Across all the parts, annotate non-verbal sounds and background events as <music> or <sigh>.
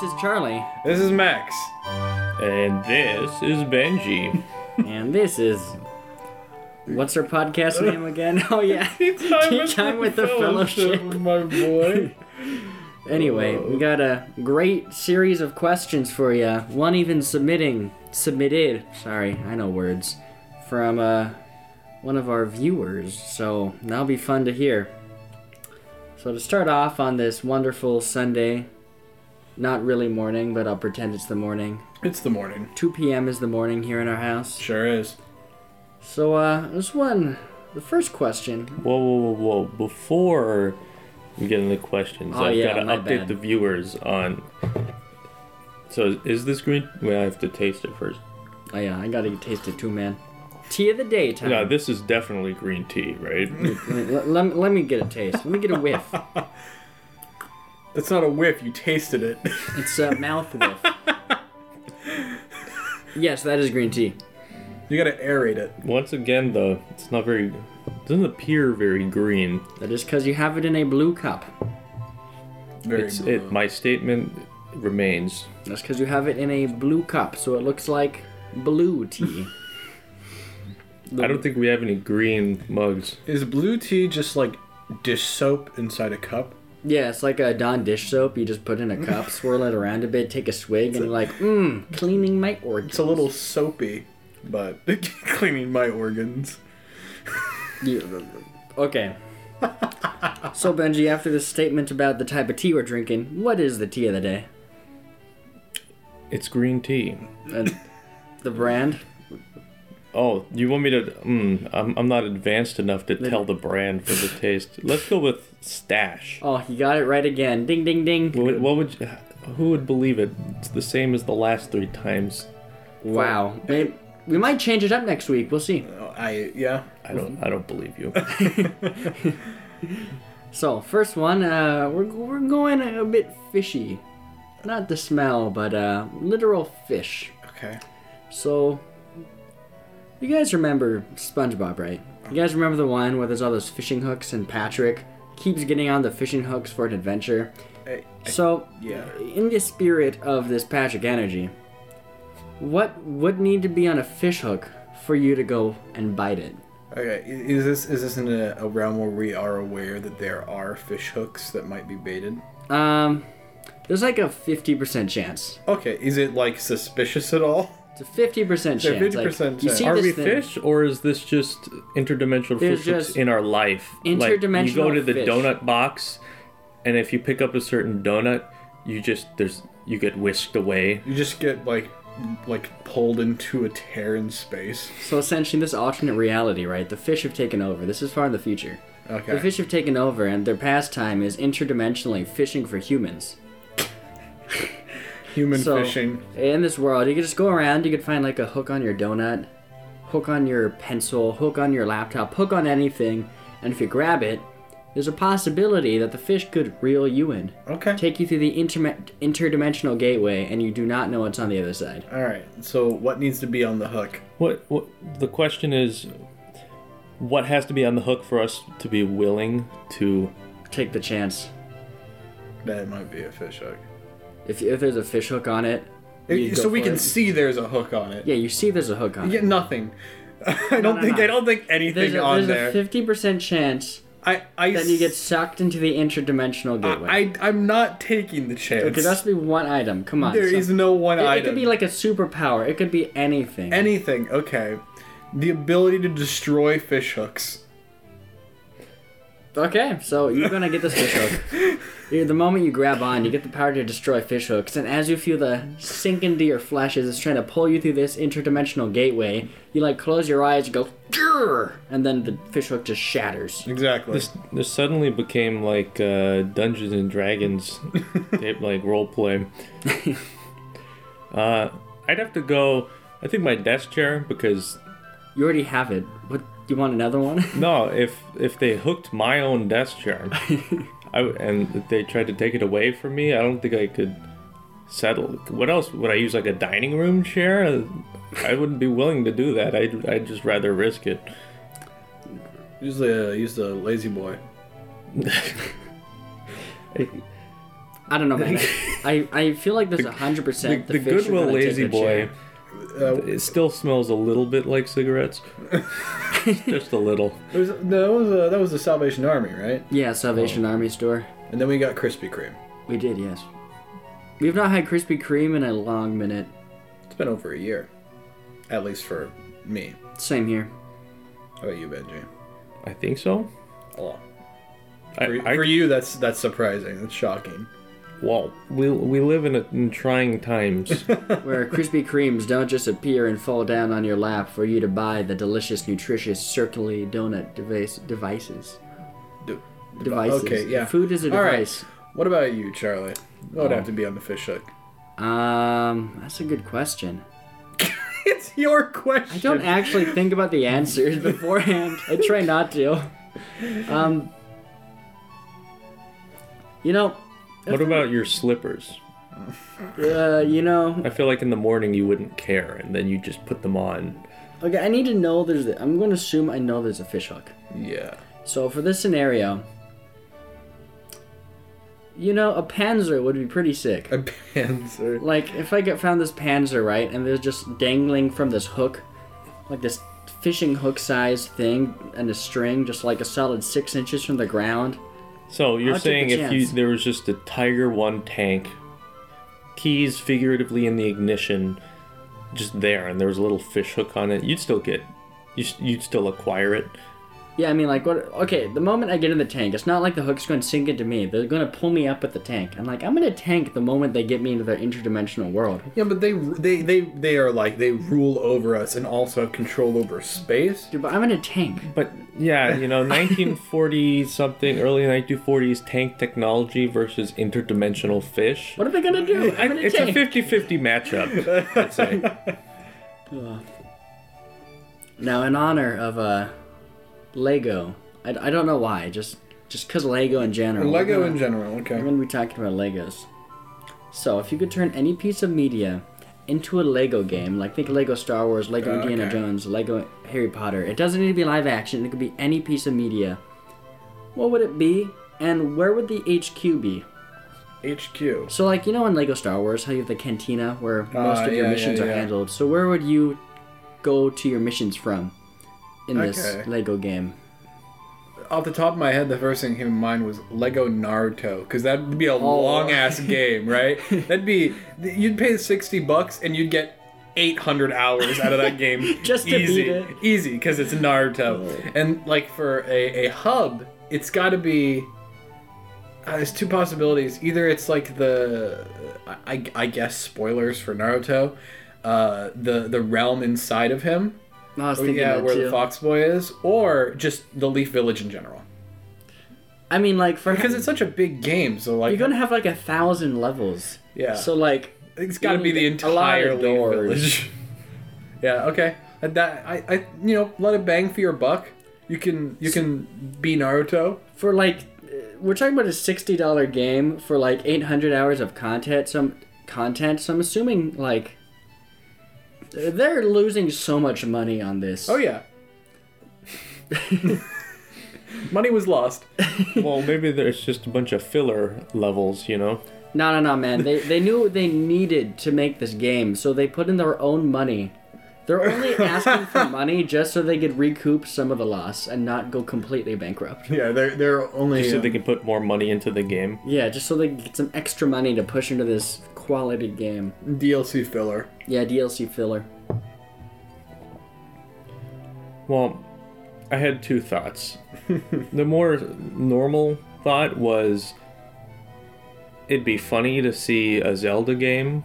This is Charlie, This is Max. And this is Benji. <laughs> and this is. What's our podcast name again? <laughs> Oh, yeah. Tea Tea time with the fellowship. my boy. <laughs> Anyway, we got a great series of questions for you. One even submitting, submitted, sorry, I know words, from uh, one of our viewers. So that'll be fun to hear. So to start off on this wonderful Sunday, not really morning, but I'll pretend it's the morning. It's the morning. 2 p.m. is the morning here in our house. Sure is. So uh, this one, the first question. Whoa, whoa, whoa, whoa. Before we get into questions, Oh, I've yeah, got to my update bad. the viewers on. So, is this green? Well, I have to taste it first. Oh yeah, I gotta taste it too, man. Tea of the day time. No, this is definitely green tea, right? let, <laughs> let, let me get a taste. Let me get a whiff. <laughs> That's not a whiff. You tasted it. It's a <laughs> mouth whiff. yes, that is green tea. you gotta aerate it. Once again, though, it's not very. Doesn't appear very green. That is because you have it in a blue cup. Very It's blue. it. My statement remains. That's because you have it in a blue cup, so it looks like blue tea. <laughs> I don't think we have any green mugs. Is blue tea just like dish soap inside a cup? Yeah, it's like a Dawn dish soap. You just put in a <laughs> cup, swirl it around a bit, take a swig, and you're like, mmm, cleaning my organs. It's a little soapy, but <laughs> cleaning my organs. Yeah, Okay. <laughs> so Benji, after this statement about the type of tea we're drinking, what is the tea of the day? It's green tea. And the brand? Oh, you want me to? Mm, I'm, I'm not advanced enough to tell the brand for the taste. Let's go with Stash. Oh, you got it right again. Ding, ding, ding. What, what would? You, who would believe it? It's the same as the last three times. Wow. Maybe, we might change it up next week. We'll see. Oh, I yeah. I don't. I don't believe you. <laughs> So, first one, uh, we're, we're going a bit fishy. Not the smell, but uh, literal fish. Okay. So, you guys remember SpongeBob, right? You guys remember the one where there's all those fishing hooks and Patrick keeps getting on the fishing hooks for an adventure? I, I- So, yeah. in the spirit of this Patrick energy, what would need to be on a fish hook for you to go and bite it? Okay. Is this is this in a, a realm where we are aware that there are fish hooks that might be baited? Um, there's like a 50% chance. Okay. Is it like suspicious at all? It's a 50% chance. Yeah, Like, 50% you see Are we thing- fish, or is this just interdimensional There's fish just in our life? Like, you go to the fish. donut box, and if you pick up a certain donut, you just there's you get whisked away. You just get like like pulled into a tear in space. So essentially, this alternate reality, right? The fish have taken over. This is far in the future. Okay. The fish have taken over, and their pastime is interdimensionally fishing for humans. Human So- fishing. In this world, you could just go around. You could find like a hook on your donut, hook on your pencil, hook on your laptop, hook on anything, and if you grab it, there's a possibility that the fish could reel you in, Okay. take you through the interme- interdimensional gateway, and you do not know what's on the other side. All right. So what needs to be on the hook? What what the question is? What has to be on the hook for us to be willing to? Take the chance. That might be a fish hook. If, if there's a fish hook on it, you so we can it. see there's a hook on it. Yeah, you see there's a hook on it. Yeah, it. nothing. <laughs> I don't no, think no. I don't think anything There's a, on there's there. a fifty percent chance I I that you get sucked into the interdimensional gateway. I, I'm not taking the chance. okay, that's be one item. Come on. There so- is no one It, it could be like a superpower. It could be anything. anything. Okay, the ability to destroy fish hooks. okay, so you're gonna get this fish hook. <laughs> You- The moment you grab on, you get the power to destroy fish hooks, and as you feel the sink into your flesh as it's trying to pull you through this interdimensional gateway, you like close your eyes and go, "Grr!" and then the fish hook just shatters. Exactly. This this suddenly became like uh, Dungeons and Dragons, <laughs> type, like role play. <laughs> uh, I'd have to go. I think my desk chair because You already have it. What? You want another one? no, if if they hooked my own desk chair, <laughs> I, and they tried to take it away from me, I don't think I could settle. What else would I use? Like a dining room chair? I wouldn't be willing to do that. I'd I'd just rather risk it. use the use the lazy boy. I don't know, man. I, I feel like there's a hundred percent the fish are Goodwill Lazy Boy, chair. Uh, it still smells a little bit like cigarettes. <laughs> Just a little. it was, that was uh, that was the Salvation Army, right? Yeah, Salvation Oh. Army store. And then we got Krispy Kreme. We did, yes. We've not had Krispy Kreme in a long minute. It's been over a year, at least for me. Same here. How about you, Benji? I think so. Oh. I, For, I, for you, that's that's surprising. That's shocking. Well, we we live in, a, in trying times. <laughs> Where Krispy Kremes don't just appear and fall down on your lap for you to buy the delicious, nutritious, circly donut device devices. Do- Devices. Okay, yeah. Food is a All right. device. What about you, Charlie? What would Oh. have to be on the fish hook? Um, that's a good question. <laughs> it's your question. I don't actually think about the <laughs> answers beforehand. I try not to. Um, you know, what about your slippers? uh, you know, I feel like in the morning you wouldn't care, and then you just put them on. okay, I need to know there's. The, I'm going to assume I know there's a fish hook. Yeah. So for this scenario, you know, a Panzer would be pretty sick. A <laughs> panzer. Like if I get found this Panzer right, and there's just dangling from this hook, like this fishing hook size thing, and a string just like a solid six inches from the ground. So you're saying if you there was just a Tiger One tank, keys figuratively in the ignition, just there, and there was a little fish hook on it, you'd still get, you you'd still acquire it. Yeah, I mean, like, what? Okay, the moment I get in the tank, it's not like the hook's going to sink into me. They're going to pull me up with the tank. I'm like, I'm in a tank the moment they get me into their interdimensional world. Yeah, but they they they they are like they rule over us and also have control over space. Dude, but I'm in a tank. But yeah, you know, <laughs> 1940 something, early 1940s tank technology versus interdimensional fish. What are they going to do? I'm in a It's a 50-50 matchup, <laughs> I'd say. Now, in honor of uh, Lego, I, I don't know why, just just because Lego in general. Lego we're in gonna- general, We're okay. going to be talking about Legos. So, if you could turn any piece of media into a Lego game, like think Lego Star Wars, Lego Uh, Indiana. Jones, Lego Harry Potter, it doesn't need to be live action, it could be any piece of media. What would it be, and where would the HQ be? HQ. So, like, you know in Lego Star Wars, how you have the cantina where most Ah, of your yeah, missions yeah, are handled. So, where would you go to your missions from in this Okay. Lego game? Off the top of my head, the first thing that came to mind was Lego Naruto, because that'd be a Oh. long ass <laughs> game, right? That'd be you'd pay sixty bucks and you'd get eight hundred hours out of that game <laughs> Just to easy, beat it. easy, because it's Naruto. And like for a, a hub, it's got to be. Uh, there's two possibilities. Either it's like the, I, I guess spoilers for Naruto, uh, the the realm inside of him, I was Oh, thinking yeah, that where too. the Fox Boy is, or just the Leaf Village in general. I mean, like, for Because it's such a big game, so like you're gonna have like a thousand levels. Yeah. So like, it's got to be the entire Leaf doors. Village. <laughs> yeah. Okay. And That I, I you know let it bang for your buck. You can you can be Naruto. for like, we're talking about a sixty dollar game for like eight hundred hours of content. Some content. So I'm assuming like. They're losing so much money on this. Oh yeah. <laughs> Money was lost. well, maybe there's just a bunch of filler levels, you know? No, no, no, man. They they knew what they needed to make this game, so they put in their own money. They're only <laughs> asking for money just so they could recoup some of the loss and not go completely bankrupt. Yeah, they're they're only Just so they um, can put more money into the game. Yeah, just so they can get some extra money to push into this quality game. DLC filler. Yeah, DLC filler. Well, I had two thoughts. <laughs> the more normal thought was it'd be funny to see a Zelda game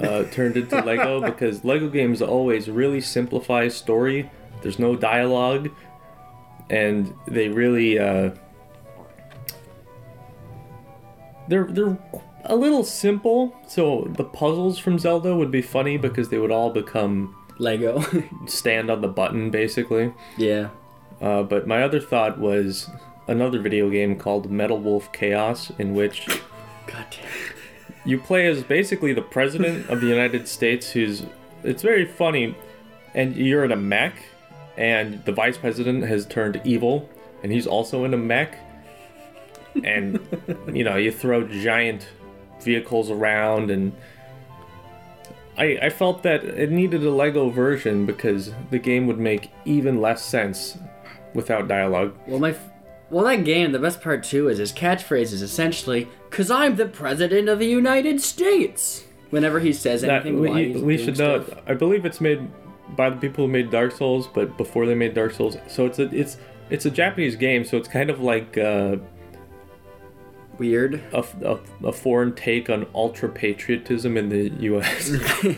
uh, turned into Lego <laughs> because Lego games always really simplify story. There's no dialogue, and they really uh, they're they're a little simple. So the puzzles from Zelda would be funny because they would all become Lego. <laughs> stand on the button basically. yeah. Uh, but my other thought was another video game called Metal Wolf Chaos, in which God damn. you play as basically the president of the United States, who's it's very funny, and you're in a mech, and the vice president has turned evil, and he's also in a mech, and you know you throw giant vehicles around and I, I felt that it needed a Lego version because the game would make even less sense without dialogue. Well, my, f- well, that game. The best part too is his catchphrase is essentially, "Cause I'm the president of the United States." Whenever he says That anything, while we, we should know. stuff. I believe it's made by the people who made Dark Souls, but before they made Dark Souls. So it's a it's it's a Japanese game, so it's kind of like uh, Weird. a, a, a foreign take on ultra patriotism in the U.S. <laughs>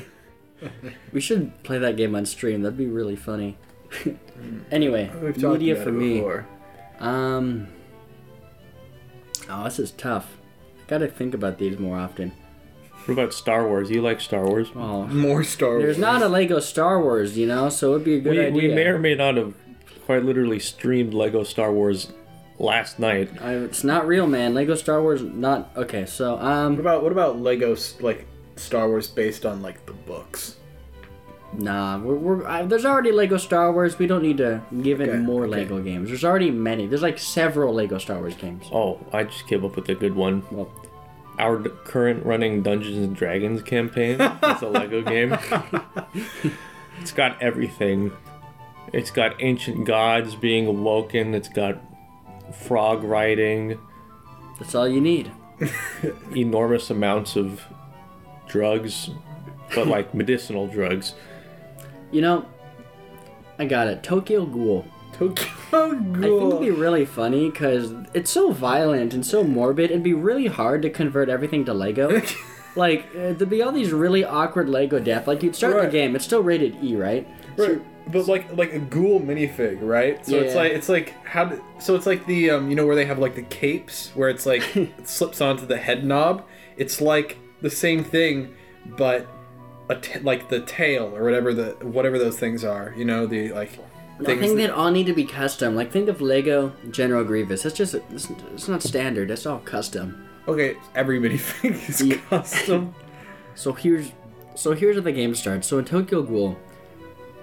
We should play that game on stream. That'd be really funny. <laughs> anyway, We've media for me. before. Um. Oh, this is tough. I gotta think about these more often. what about Star Wars? You like Star Wars? Oh, More Star Wars. there's not a Lego Star Wars, you know, so it'd be a good we, idea. we may or may not have quite literally streamed Lego Star Wars last night. I, it's not real, man. Lego Star Wars, not okay. So, um, What about what about Lego like Star Wars based on like the books? nah, we're, we're I, there's already Lego Star Wars. We don't need to give it more okay. Lego games. There's already many. There's like several Lego Star Wars games. Oh, I just came up with a good one. Well, Our d- current running Dungeons and Dragons campaign is a Lego game. <laughs> it's got everything. It's got ancient gods being awoken. It's got frog riding, that's all you need. <laughs> enormous amounts of drugs, but like medicinal drugs. You know, I got it. Tokyo Ghoul. Tokyo Ghoul. I think it'd be really funny because it's so violent and so morbid. It'd be really hard to convert everything to Lego. <laughs> like uh, there'd be all these really awkward Lego death. Like you'd start Right. the game, it's still rated E, right? Right. But like like a ghoul minifig, right? So it's like it's like how do, so it's like the um you know where they have like the capes where it's like <laughs> it slips onto the head knob. It's like the same thing, but a t- like the tail or whatever the whatever those things are. You know the like I think they'd all need to be custom. Like think of Lego General Grievous. That's just it's, it's not standard. It's all custom. okay, every minifig is Yeah. custom. <laughs> So here's so here's how the game starts. So in Tokyo Ghoul,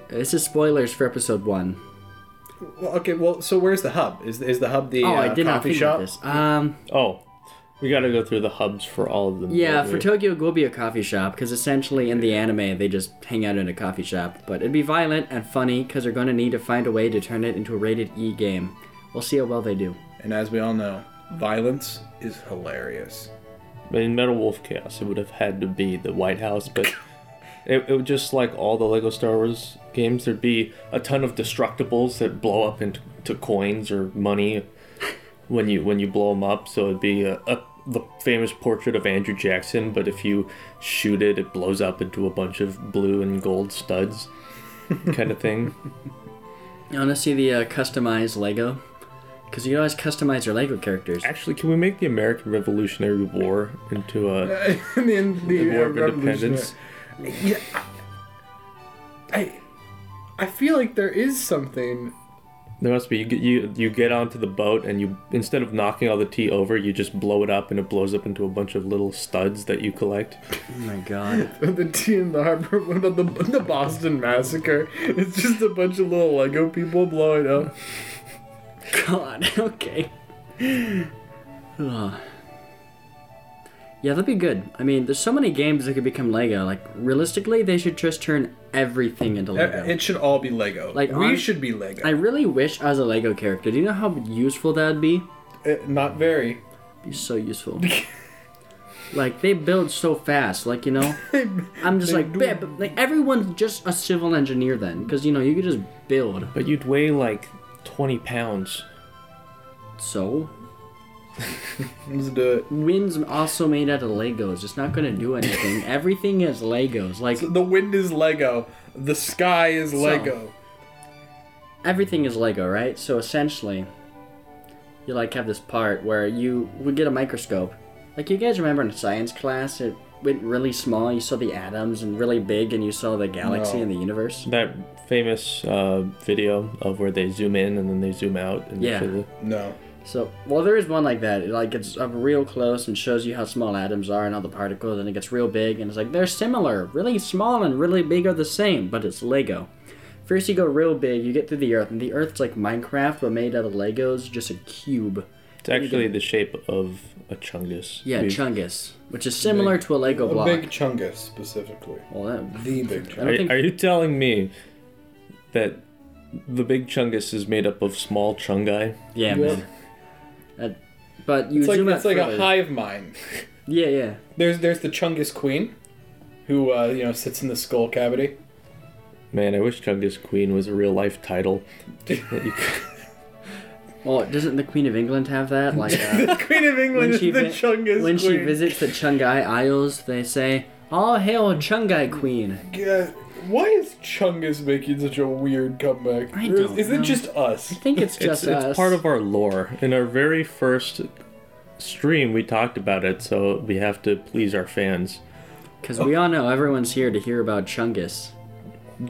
this is spoilers for episode one. well, okay, well, so where's the hub? Is is the hub the Oh, uh, I did not coffee think shop? of this. Um, Oh, we gotta go through the hubs for all of them. yeah, for we? Tokyo Ghoul be a coffee shop because essentially in the anime they just hang out in a coffee shop. But it'd be violent and funny because they're going to need to find a way to turn it into a rated E game. We'll see how well they do. And as we all know, violence is hilarious. But in Metal Wolf Chaos, it would have had to be the White House, but <laughs> it, it would just like all the Lego Star Wars games, there'd be a ton of destructibles that blow up into to coins or money when you when you blow them up. So it'd be a, a the famous portrait of Andrew Jackson, but if you shoot it, it blows up into a bunch of blue and gold studs, kind of thing. <laughs> You want to see the uh, customized Lego? Because you always customize your Lego characters. Actually, can we make the American Revolutionary War into a <laughs> and then the War uh, of Independence? Yeah, I, I feel like there is something. There must be. You get you you get onto the boat and you instead of knocking all the tea over, you just blow it up and it blows up into a bunch of little studs that you collect. Oh my god. <laughs> The tea in the harbor, <laughs> what about the the Boston Massacre? It's just a bunch of little Lego people blowing up. God, <laughs> okay. Ugh. Yeah, that'd be good. I mean, there's so many games that could become Lego. Like, realistically, they should just turn everything into Lego. It should all be Lego. Like, we hon- should be Lego. I really wish I was a Lego character. Do you know how useful that'd be? Uh, not very. Be so useful. <laughs> like they build so fast. Like you know, <laughs> I'm just like, do. "Babe," like everyone's just a civil engineer then, because you know you could just build. But you'd weigh like twenty pounds. So <laughs> Let's do it. wind's also made out of Legos. It's not gonna do anything. <laughs> Everything is Legos. Like The wind is Lego. The sky is Lego. everything is Lego, right? So essentially, you like have this part where you would get a microscope. Like you guys remember in science class, it went really small. You saw the atoms, and really big, and you saw the galaxy No. and the universe. That famous uh, video of where they zoom in and then they zoom out and Yeah. show the- No. So, well, there is one like that. It, like it's up real close and shows you how small atoms are and all the particles, and it gets real big, and it's like they're similar. Really small and really big are the same, but it's Lego. First, you go real big, you get through the Earth, and the Earth's like Minecraft, but made out of Legos, just a cube. It's actually the shape of a chungus. Yeah, We've- Chungus, which is similar to a Lego A block. big chungus specifically. Well, that, The big chungus. Are, think- are you telling me that the big chungus is made up of small chungi? yeah, Yeah. man. That, but you It's like zoom out it's like a hive mind. <laughs> Yeah, yeah. There's there's the Chungus Queen, who uh, you know sits in the skull cavity. Man, I wish Chungus Queen was a real life title. <laughs> that you could- Well, doesn't the Queen of England have that? <laughs> Like, uh, the Queen of England when is she the vi- Chungus when she visits the Chungai Isles, they say, "All hail Chungai Queen." Yeah, why is Chungus making such a weird comeback? I is, don't is it know. just us? I think it's it's, just it's us. It's part of our lore. In our very first stream, we talked about it, so we have to please our fans. Because we all know everyone's here to hear about Chungus.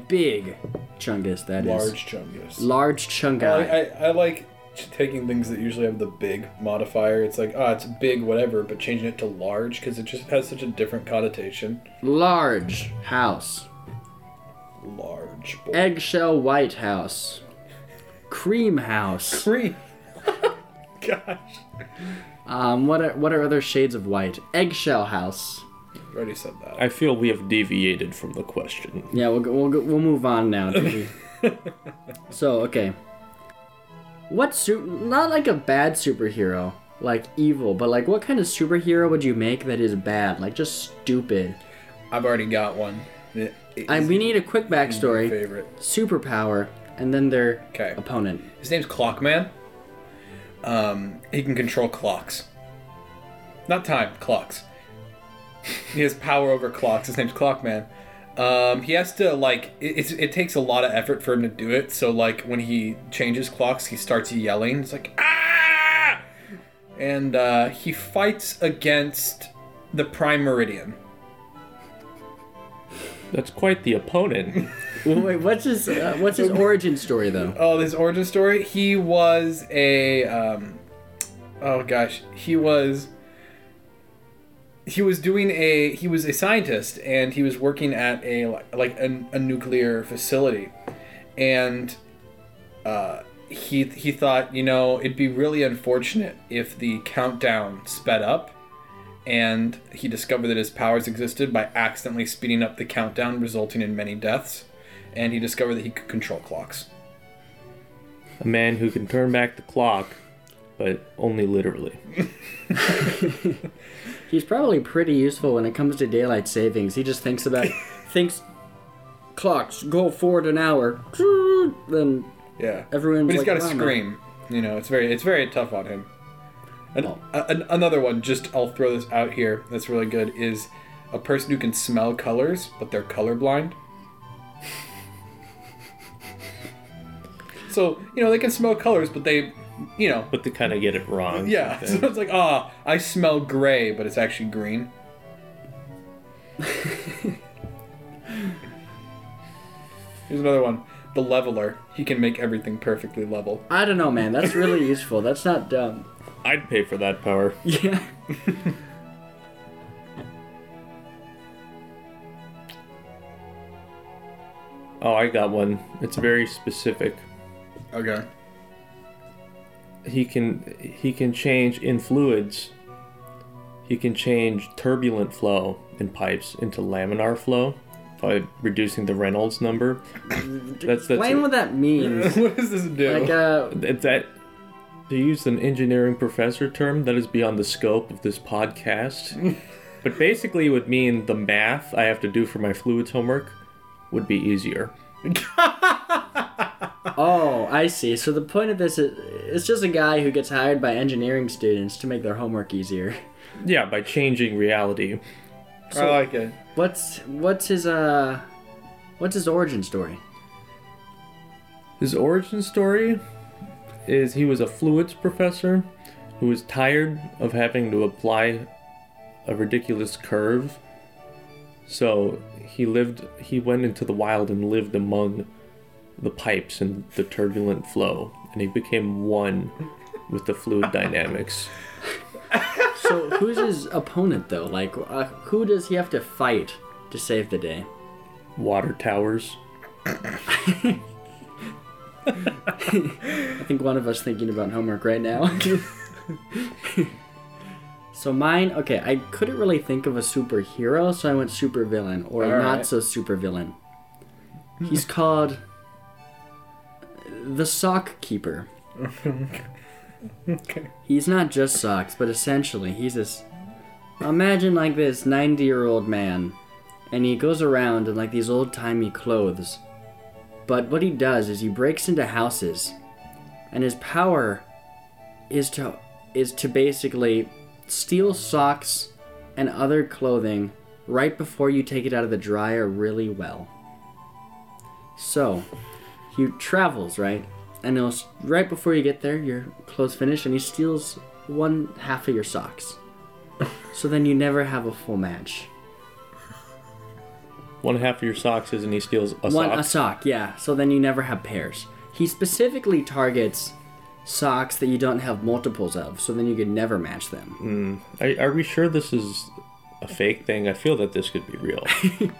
Big Chungus, that is. Large Chungus. Large I, I, I like taking things that usually have the big modifier. It's like, ah, it's big, whatever, but changing it to large because it just has such a different connotation. Large house. Large. Boy. Eggshell White House. Cream House. <laughs> Cream. Gosh. Um, what are what are other shades of white? Eggshell House. Already said that. I feel we have deviated from the question. Yeah, we'll go, we'll go, we'll move on now. <laughs> so okay, what su- Not like a bad superhero, like evil, but like what kind of superhero would you make that is bad? Like just stupid. I've already got one. I, we need a quick backstory, favorite. superpower, and then their opponent. His name's Clockman. Um, he can control clocks. Not time, clocks. <laughs> he has power over clocks. His name's Clockman. Um, he has to like it, it's, it takes a lot of effort for him to do it. So like when he changes clocks, he starts yelling. It's like ah, and uh, he fights against the Prime Meridian. That's quite the opponent. <laughs> Well, wait, what's his uh, what's his origin story though? Oh, his origin story. He was a um, oh gosh, he was he was doing a he was a scientist and he was working at a like a, a nuclear facility, and uh, he he thought you know it'd be really unfortunate if the countdown sped up. And he discovered that his powers existed by accidentally speeding up the countdown, resulting in many deaths. And he discovered that he could control clocks. a man who can turn back the clock, but only literally. <laughs> He's probably pretty useful when it comes to daylight savings. He just thinks about <laughs> thinks clocks go forward an hour. <laughs> Then Yeah, everyone. but he's like, got to "Wow, man." scream. You know, it's very it's very tough on him. And Oh. a- an- another one, just I'll throw this out here. That's really good. Is a person who can smell colors, but they're colorblind. so you know they can smell colors, but they, you know, But they kind of get it wrong. yeah. <laughs> So it's like ah, I smell gray, but it's actually green. <laughs> Here's another one. The leveler. He can make everything perfectly level. I don't know, man. That's really <laughs> useful. That's not dumb. I'd pay for that power. <laughs> Yeah. Oh, I got one. It's very specific. Okay. He can he can change in fluids. He can change turbulent flow in pipes into laminar flow by reducing the Reynolds number. <coughs> That's that's Explain what that means. <laughs> what does this do? Like, uh, it's that, that to use an engineering professor term that is beyond the scope of this podcast. <laughs> but basically, it would mean the math I have to do for my fluids homework would be easier. <laughs> oh, I see. So the point of this is, it's just a guy who gets hired by engineering students to make their homework easier. Yeah, by changing reality. I like it. What's what's his uh, what's his origin story? His origin story is he was a fluids professor who was tired of having to apply a ridiculous curve. So he lived he went into the wild and lived among the pipes and the turbulent flow and he became one with the fluid dynamics. So who's his opponent though? Like, uh, who does he have to fight to save the day? Water towers. <laughs> <laughs> I think one of us thinking about homework right now. <laughs> So mine, okay, I couldn't really think of a superhero, so I went supervillain or All not right. so supervillain. He's called the Sock Keeper. <laughs> Okay. He's not just socks, but essentially he's this. Imagine like this 90 year old man, and he goes around in like these old timey clothes. But what he does is he breaks into houses, and his power is to is to basically steal socks and other clothing right before you take it out of the dryer really well. So, he travels right, and he'll right before you get there, your clothes finish, and he steals one half of your socks. so then you never have a full match. One half of your socks is, and he steals a One sock. a sock, yeah. So then you never have pairs. He specifically targets socks that you don't have multiples of, so then you could never match them. Hmm. Are, are we sure this is a fake thing? I feel that this could be real.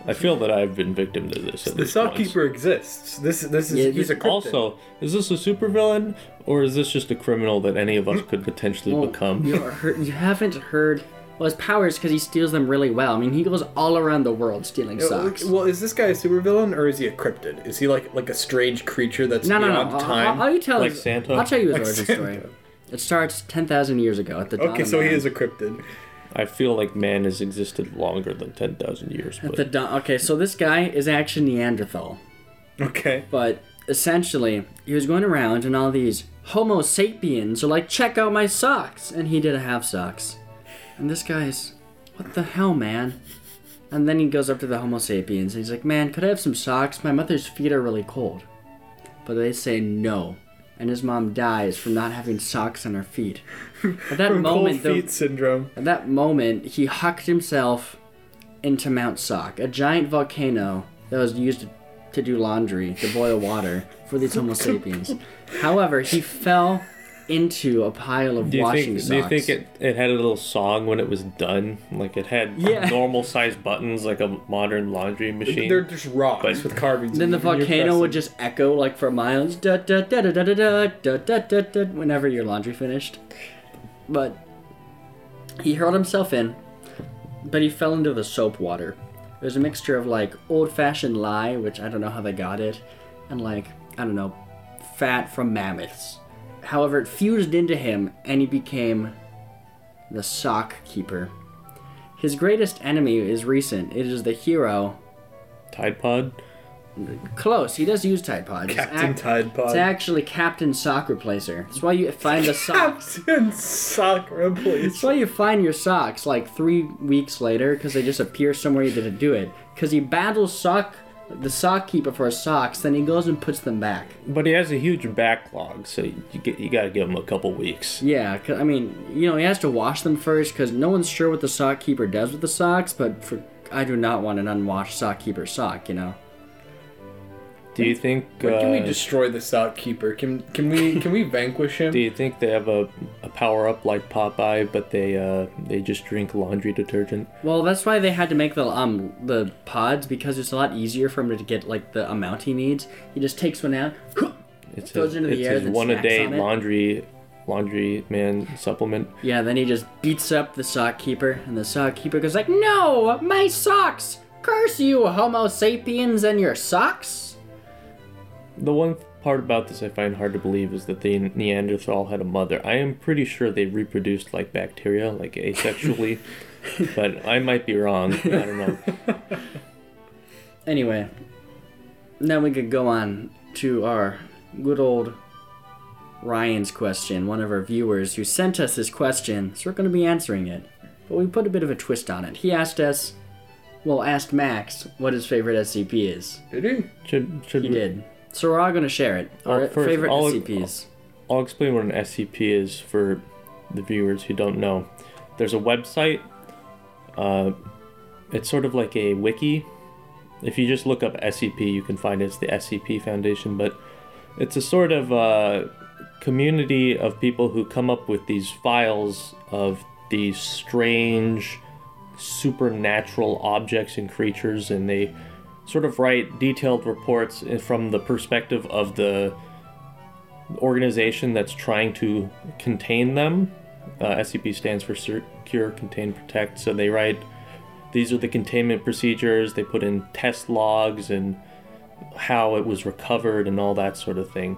I <laughs> feel that I've been victim to this. At The least once. Sockkeeper exists. This this is Yeah, he's a cryptid. Also, is this a supervillain or is this just a criminal that any of us could potentially Well, become? You, heard, you haven't heard. Well, his power is because he steals them really well. I mean, he goes all around the world stealing uh, socks. Well, is this guy a supervillain or is he a cryptid? Is he like like a strange creature that's No, no, beyond no. I'll, time? I'll, I'll you tell Like his- Santa? I'll tell you his Like origin Santa. story. It starts ten thousand years ago at the dawn okay, of so he is a cryptid. I feel like man has existed longer than 10,000 years. At the dawn. Okay, so this guy is actually Neanderthal, Okay. but essentially he was going around and all these Homo sapiens are like, check out my socks, and he didn't have socks, and this guy's, what the hell, man? And then he goes up to the Homo sapiens and he's like, man, could I have some socks? My mother's feet are really cold. But they say no. And his mom dies from not having socks on her feet. At that moment, cold feet syndrome. At that moment, he hucked himself into Mount Sock, a giant volcano that was used to do laundry, to boil water for these Homo <laughs> sapiens. However, he fell into a pile of do washing think socks. do you think it, it had a little song when it was done? Like it had Yeah. normal sized buttons like a modern laundry machine? They're just rocks But- with carvings. then the in them, and you volcano would just echo like for miles, da da da da da da da da da da da whenever your laundry finished. But he hurled himself in, but he fell into the soap water. It was a mixture of like old-fashioned lye, which I don't know how they got it, and like I don't know, fat from mammoths. However, it fused into him, and he became the sock keeper. His greatest enemy is recent. It is the hero Tide Pod? Close. He does use Tide Pod. Captain ac- Tide Pod. It's actually Captain Sock Replacer. That's why you find the <laughs> socks. Captain Sock Replacer. That's why you find your socks like three weeks later because they just appear somewhere you didn't do it. Because he battles sock, the sock keeper for his socks, then he goes and puts them back. But he has a huge backlog, so you get you got to give him a couple weeks. Yeah, I mean, you know, he has to wash them first because no one's sure what the sock keeper does with the socks. But for I do not want an unwashed sock keeper sock. You know. Do you think? When can we uh, destroy the Sock Keeper? Can can we can we vanquish him? <laughs> Do you think they have a, a power up like Popeye, but they uh they just drink laundry detergent? Well, that's why they had to make the um the pods because it's a lot easier for him to get like the amount he needs. He just takes one out. <laughs> It's Throws his, into the it's air, his then one a day on laundry laundry man supplement. Yeah, then he just beats up the sock keeper, and the sock keeper goes like, "No, my socks! Curse you, Homo sapiens, and your socks!" The one part about this I find hard to believe is that the Neanderthal had a mother. I am pretty sure they reproduced like bacteria, like asexually, <laughs> but I might be wrong. I don't know. Anyway, now we could go on to our good old Ryan's question, one of our viewers who sent us this question, so we're going to be answering it. But we put a bit of a twist on it. He asked us, well, asked Max what his favorite SCP is. Did he? Should should He we- did. So we're all going to share it. Well, Our first, favorite I'll- SCPs. I'll explain what an SCP is for the viewers who don't know. There's a website. Uh, it's sort of like a wiki. If you just look up SCP, you can find it's the SCP Foundation, but it's a sort of uh, community of people who come up with these files of these strange supernatural objects and creatures, and they sort of write detailed reports from the perspective of the organization that's trying to contain them Uh, SCP stands for Secure, Contain, Protect. So they write these are the containment procedures. They put in test logs and how it was recovered and all that sort of thing.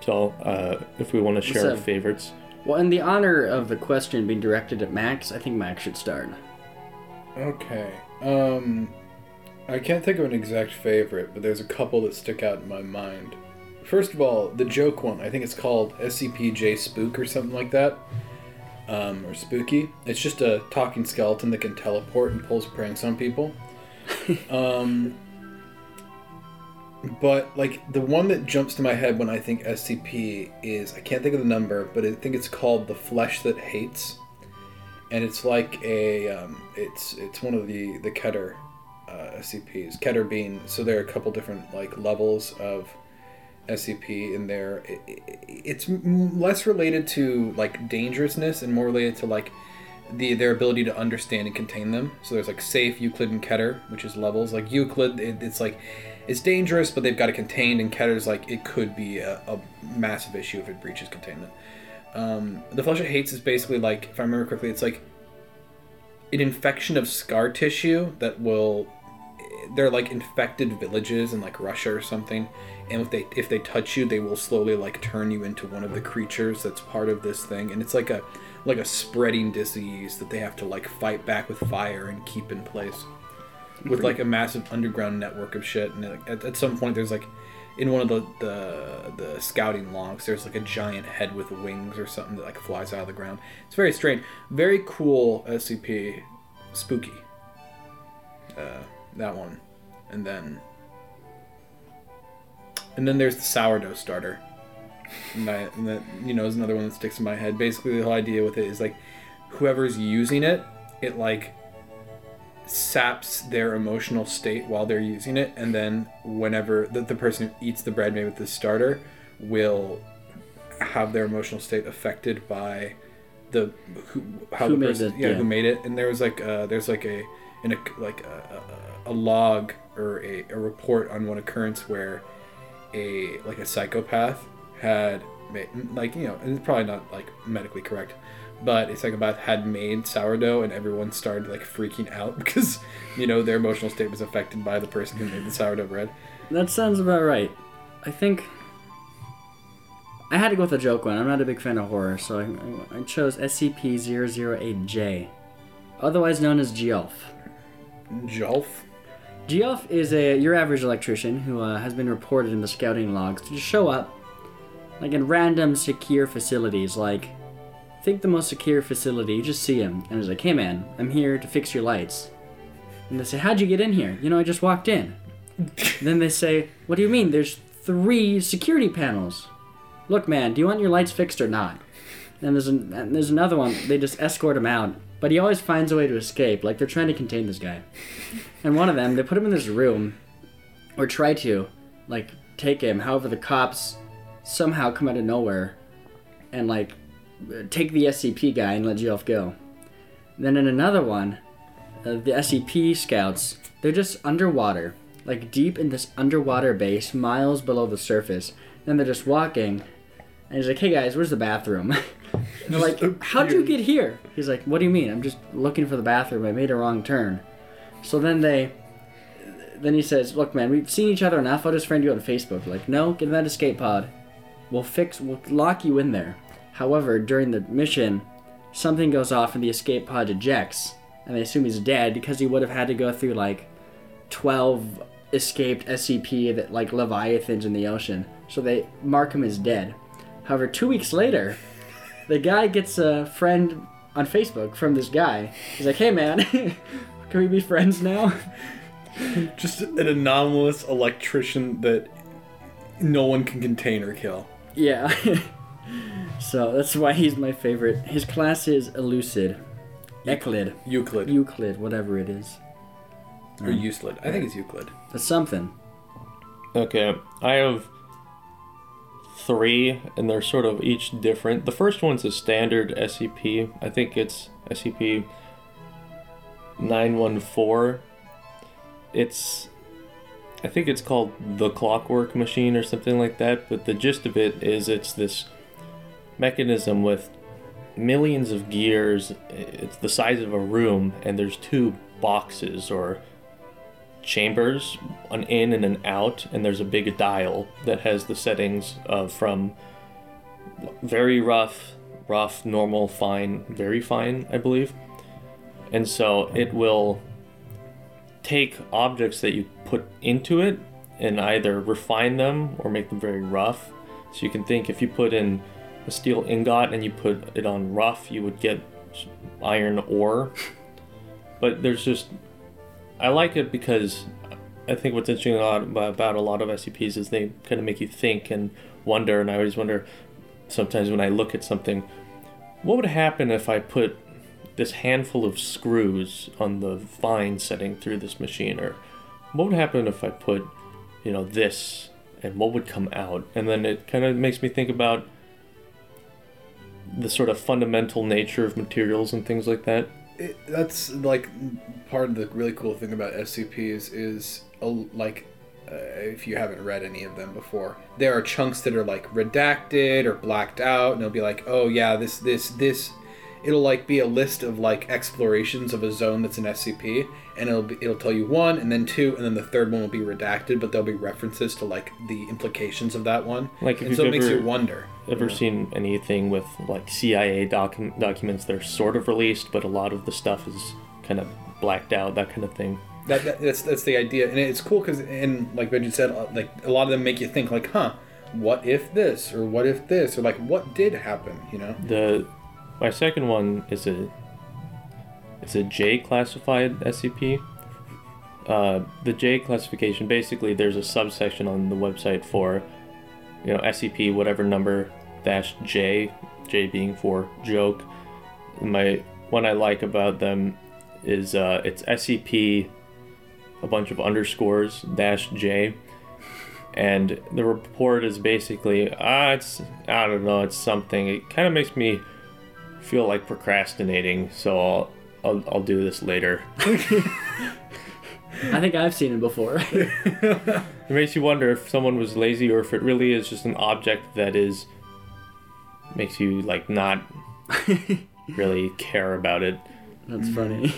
So, uh, if we want to share our favorites, Well, in the honor of the question being directed at Max, I think Max should start. Okay. Um, I can't think of an exact favorite, but there's a couple that stick out in my mind. First of all, the joke one. I think it's called SCP-J Spook or something like that, um, or Spooky. It's just a talking skeleton that can teleport and pulls pranks on people. <laughs> um, but like the one that jumps to my head when I think SCP is I can't think of the number, but I think it's called the Flesh That Hates and it's like a um, it's it's one of the the Keter uh, SCPs. Keter being so there are a couple different like levels of SCP in there. It, it, it's less related to like dangerousness and more related to like the their ability to understand and contain them. So there's like safe Euclid and Keter, which is levels. Like Euclid, it, it's like it's dangerous, but they've got it contained, and Keter's like it could be a, a massive issue if it breaches containment. Um, the flesh it hates is basically like, if I remember correctly, it's like an infection of scar tissue that will. They're like infected villages in like Russia or something, and if they if they touch you, they will slowly like turn you into one of the creatures that's part of this thing, and it's like a like a spreading disease that they have to like fight back with fire and keep in place with like a massive underground network of shit. And like, at, at some point, there's like in one of the, the the scouting logs, there's like a giant head with wings or something that like flies out of the ground. It's very strange, very cool SCP, spooky. Uh, that one, and then and then there's the sourdough starter. And, I, and that you know is another one that sticks in my head. Basically, the whole idea with it is like whoever's using it, it like saps their emotional state while they're using it, and then whenever the, the person who eats the bread made with the starter will have their emotional state affected by the who how Who the made person it, yeah, yeah. who made it and there was like uh there's like a in a like a, a, a log or a, a report on one occurrence where a like a psychopath had made like you know and it's probably not like medically correct but a psychopath had made sourdough and everyone started like freaking out <laughs> because you know their emotional state was affected by the person who made the sourdough bread That sounds about right. I think I had to go with a joke one. I'm not a big fan of horror, so I, I, chose SCP-008J, otherwise known as Geolf. Jolf Geoff is a your average electrician who uh, has been reported in the scouting logs to just show up, like in random secure facilities. Like, think the most secure facility. You just see him, and he's like, "Hey man, I'm here to fix your lights." And they say, "How'd you get in here?" You know, I just walked in. <laughs> then they say, "What do you mean? There's three security panels. Look, man, do you want your lights fixed or not?" And there's an, and there's another one. They just escort him out, but he always finds a way to escape. Like they're trying to contain this guy. <laughs> And one of them, they put him in this room, or try to, like, take him. However, the cops somehow come out of nowhere and, like, take the SCP guy and let Geoff go. Then in another one, uh, the SCP scouts, they're just underwater, like deep in this underwater base, miles below the surface. Then they're just walking, and he's like, "Hey guys, where's the bathroom?" <laughs> they're like, "How'd you get here?" He's like, "What do you mean? I'm just looking for the bathroom. I made a wrong turn." So then they, then he says, "Look, man, we've seen each other enough. I'll just friend you on Facebook." Like, no, get in that escape pod. We'll fix. We'll lock you in there. However, during the mission, something goes off and the escape pod ejects, and they assume he's dead because he would have had to go through like twelve escaped SCP that like leviathans in the ocean. So they mark him as dead. However, two weeks later, the guy gets a friend on Facebook from this guy. He's like, "Hey, man, <laughs> can we be friends now?" <laughs> just an anomalous electrician that no one can contain or kill Yeah. <laughs> so that's why he's my favorite. His class is Elucid. Euclid. euclid Euclid, whatever it is. or euclid i think it's euclid That's something. Okay, I have three, and they're sort of each different. The first one's a standard SCP. I think it's SCP 914. It's. I think it's called the Clockwork Machine or something like that, but the gist of it is it's this mechanism with millions of gears. It's the size of a room, and there's two boxes or chambers, an in and an out, and there's a big dial that has the settings of from very rough, rough, normal, fine, very fine, I believe. And so it will take objects that you put into it and either refine them or make them very rough. So you can think if you put in a steel ingot and you put it on rough, you would get iron ore. <laughs> But there's just, I like it because I think what's interesting about a lot of SCPs is they kind of make you think and wonder. And I always wonder sometimes when I look at something, what would happen if I put this handful of screws on the fine setting through this machine? Or what would happen if I put, you know, this and what would come out? And then it kind of makes me think about the sort of fundamental nature of materials and things like that. It, that's like part of the really cool thing about SCPs is a, like uh, if you haven't read any of them before, there are chunks that are like redacted or blacked out, and it'll be like, oh yeah, this this this. It'll like be a list of like explorations of a zone that's an SCP, and it'll be, it'll tell you one, and then two, and then the third one will be redacted, but there'll be references to like the implications of that one. Like and so it makes you wonder. Ever seen anything with like CIA docu- documents? They're sort of released, but a lot of the stuff is kind of blacked out, that kind of thing. That, that that's that's the idea, and it's cool because, and like Benji said, uh, like a lot of them make you think, like, huh, what if this, or what if this, or like, what did happen, you know? The my second one is a it's a J classified SCP. Uh, the J classification basically there's a subsection on the website for you know SCP whatever number dash J J being for joke. My one I like about them is uh, it's SCP a bunch of underscores dash J and the report is basically ah it's I don't know it's something it kind of makes me feel like procrastinating so I'll I'll, I'll do this later I think I've seen it before. <laughs> it makes you wonder if someone was lazy or if it really is just an object that is makes you like not <laughs> really care about it That's funny.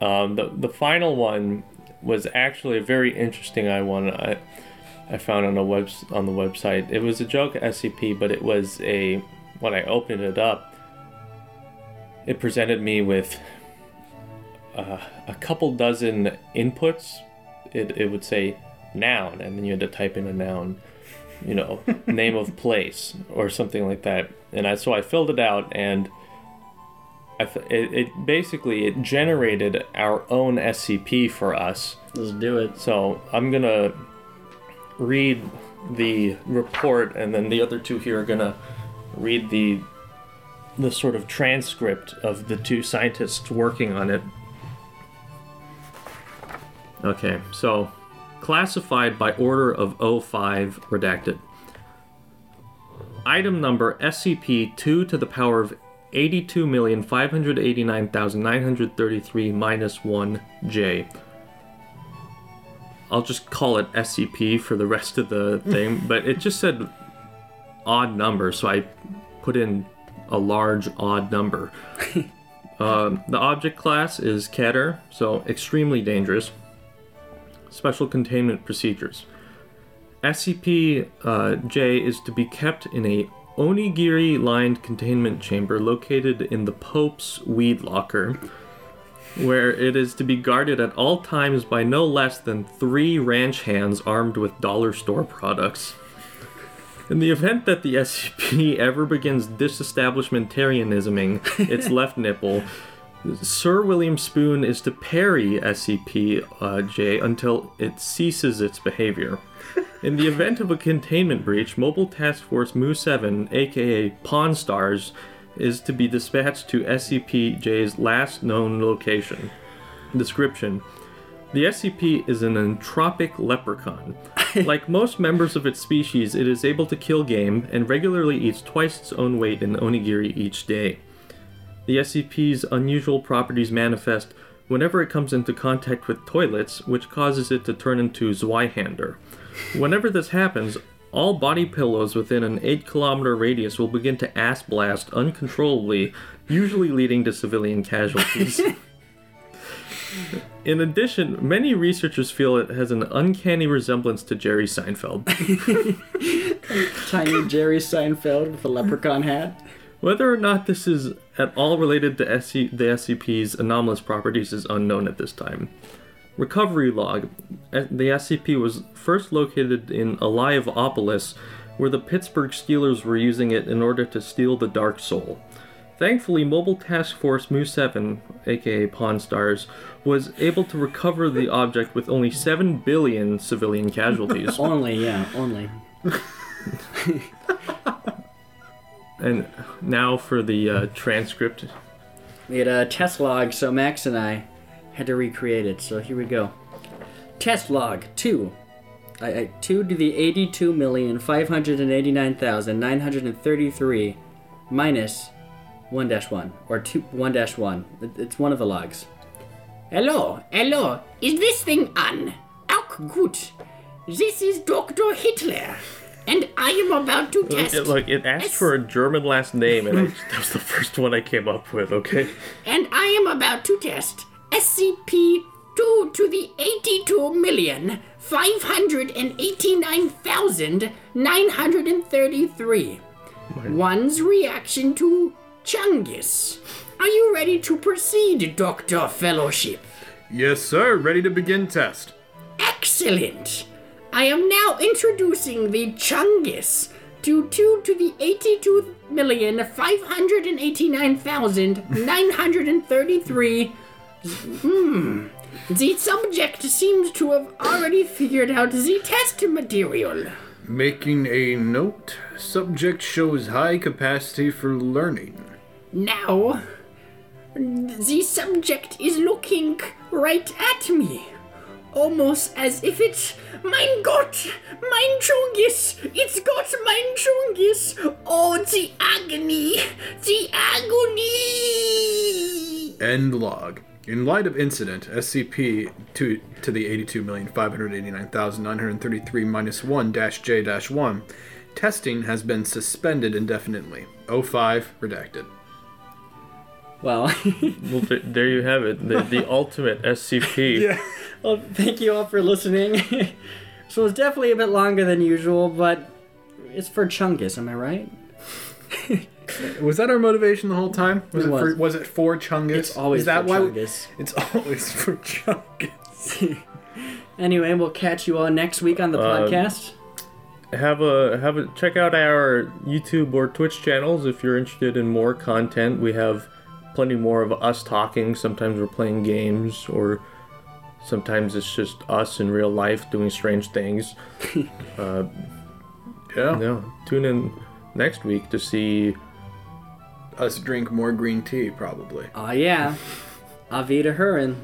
Um, the the final one was actually a very interesting I one I I found on a web on the website. It was a joke SCP, but it was a when I opened it up, it presented me with uh, a couple dozen inputs. It it would say noun, and then you had to type in a noun, you know, <laughs> name of place or something like that. And I so I filled it out and. It, it basically it generated our own SCP for us. Let's do it. So I'm gonna read the report, and then the other two here are gonna read the the sort of transcript of the two scientists working on it. Okay, so classified by order of 05 redacted. Item number SCP 2 to the power of 82,589,933 minus 1J. I'll just call it SCP for the rest of the <laughs> thing, but it just said odd number, so I put in a large odd number. <laughs> um, the object class is Keter, so extremely dangerous. Special containment procedures. SCP uh, J is to be kept in a onigiri lined containment chamber located in the Pope's weed locker, where it is to be guarded at all times by no less than three ranch hands armed with dollar store products. In the event that the SCP <laughs> ever begins disestablishmentarianisming <laughs> its left nipple, Sir William Spoon is to parry SCP uh, J until it ceases its behavior. In the event of a containment breach, Mobile Task Force Mu 7, aka Pawn Stars, is to be dispatched to SCP J's last known location. Description The SCP is an entropic leprechaun. <laughs> like most members of its species, it is able to kill game and regularly eats twice its own weight in onigiri each day. The SCP's unusual properties manifest whenever it comes into contact with toilets, which causes it to turn into Zweihander. Whenever this happens, all body pillows within an 8 kilometer radius will begin to ass blast uncontrollably, usually leading to civilian casualties. <laughs> In addition, many researchers feel it has an uncanny resemblance to Jerry Seinfeld. <laughs> <laughs> Tiny Jerry Seinfeld with a leprechaun hat. Whether or not this is at all related to SC- the SCP's anomalous properties is unknown at this time. Recovery log. Uh, The SCP was first located in Aliopolis, where the Pittsburgh Steelers were using it in order to steal the Dark Soul. Thankfully, Mobile Task Force Mu 7, aka Pawn Stars, was able to recover the object with only 7 billion civilian <laughs> casualties. Only, yeah, only. <laughs> and now for the uh, transcript. We had a test log, so Max and I had to recreate it. So here we go. Test log two. I, I, two to the eighty-two million five hundred and eighty-nine thousand nine hundred and thirty-three minus one dash one or two one dash one. It's one of the logs. Hello, hello. Is this thing on? Auch gut. This is Dr. Hitler, and I am about to test. It, look, it asked for a German last name, and I, <laughs> that was the first one I came up with. Okay. and I am about to test SCP 2 to the 82 million 589,933. One's reaction to Chungus. Are you ready to proceed, Dr. Fellowship? Yes, sir. Ready to begin test. Excellent! I am now introducing the Chungus to 2 to the 82,589,933. Hmm. The subject seems to have already figured out the test material. Making a note. Subject shows high capacity for learning. Now, the subject is looking right at me. Almost as if it's mein Gott, mein Chungus, it's got mein Chungus. Oh, the agony, the agony. End log. In light of incident, SCP to, to the 82,589,933 minus 1 J 1, testing has been suspended indefinitely. 05 redacted. Well, <laughs> Well, th- there you have it. The, the ultimate SCP. <laughs> Yeah. well, thank you all for listening. <laughs> so it's definitely a bit longer than usual, but it's for Chungus, am I right? <laughs> Was that our motivation the whole time? Was It it, was. For, was it for Chungus? It's always Is that for why Chungus. It's <laughs> always for Chungus. <laughs> Anyway, we'll catch you all next week on the Uh, podcast. Have a have a check out our YouTube or Twitch channels if you're interested in more content. We have plenty more of us talking. Sometimes we're playing games, or sometimes it's just us in real life doing strange things. uh, Yeah. no, tune in next week to see. Us drink more green tea, probably. Aw, yeah. Avita Hurin.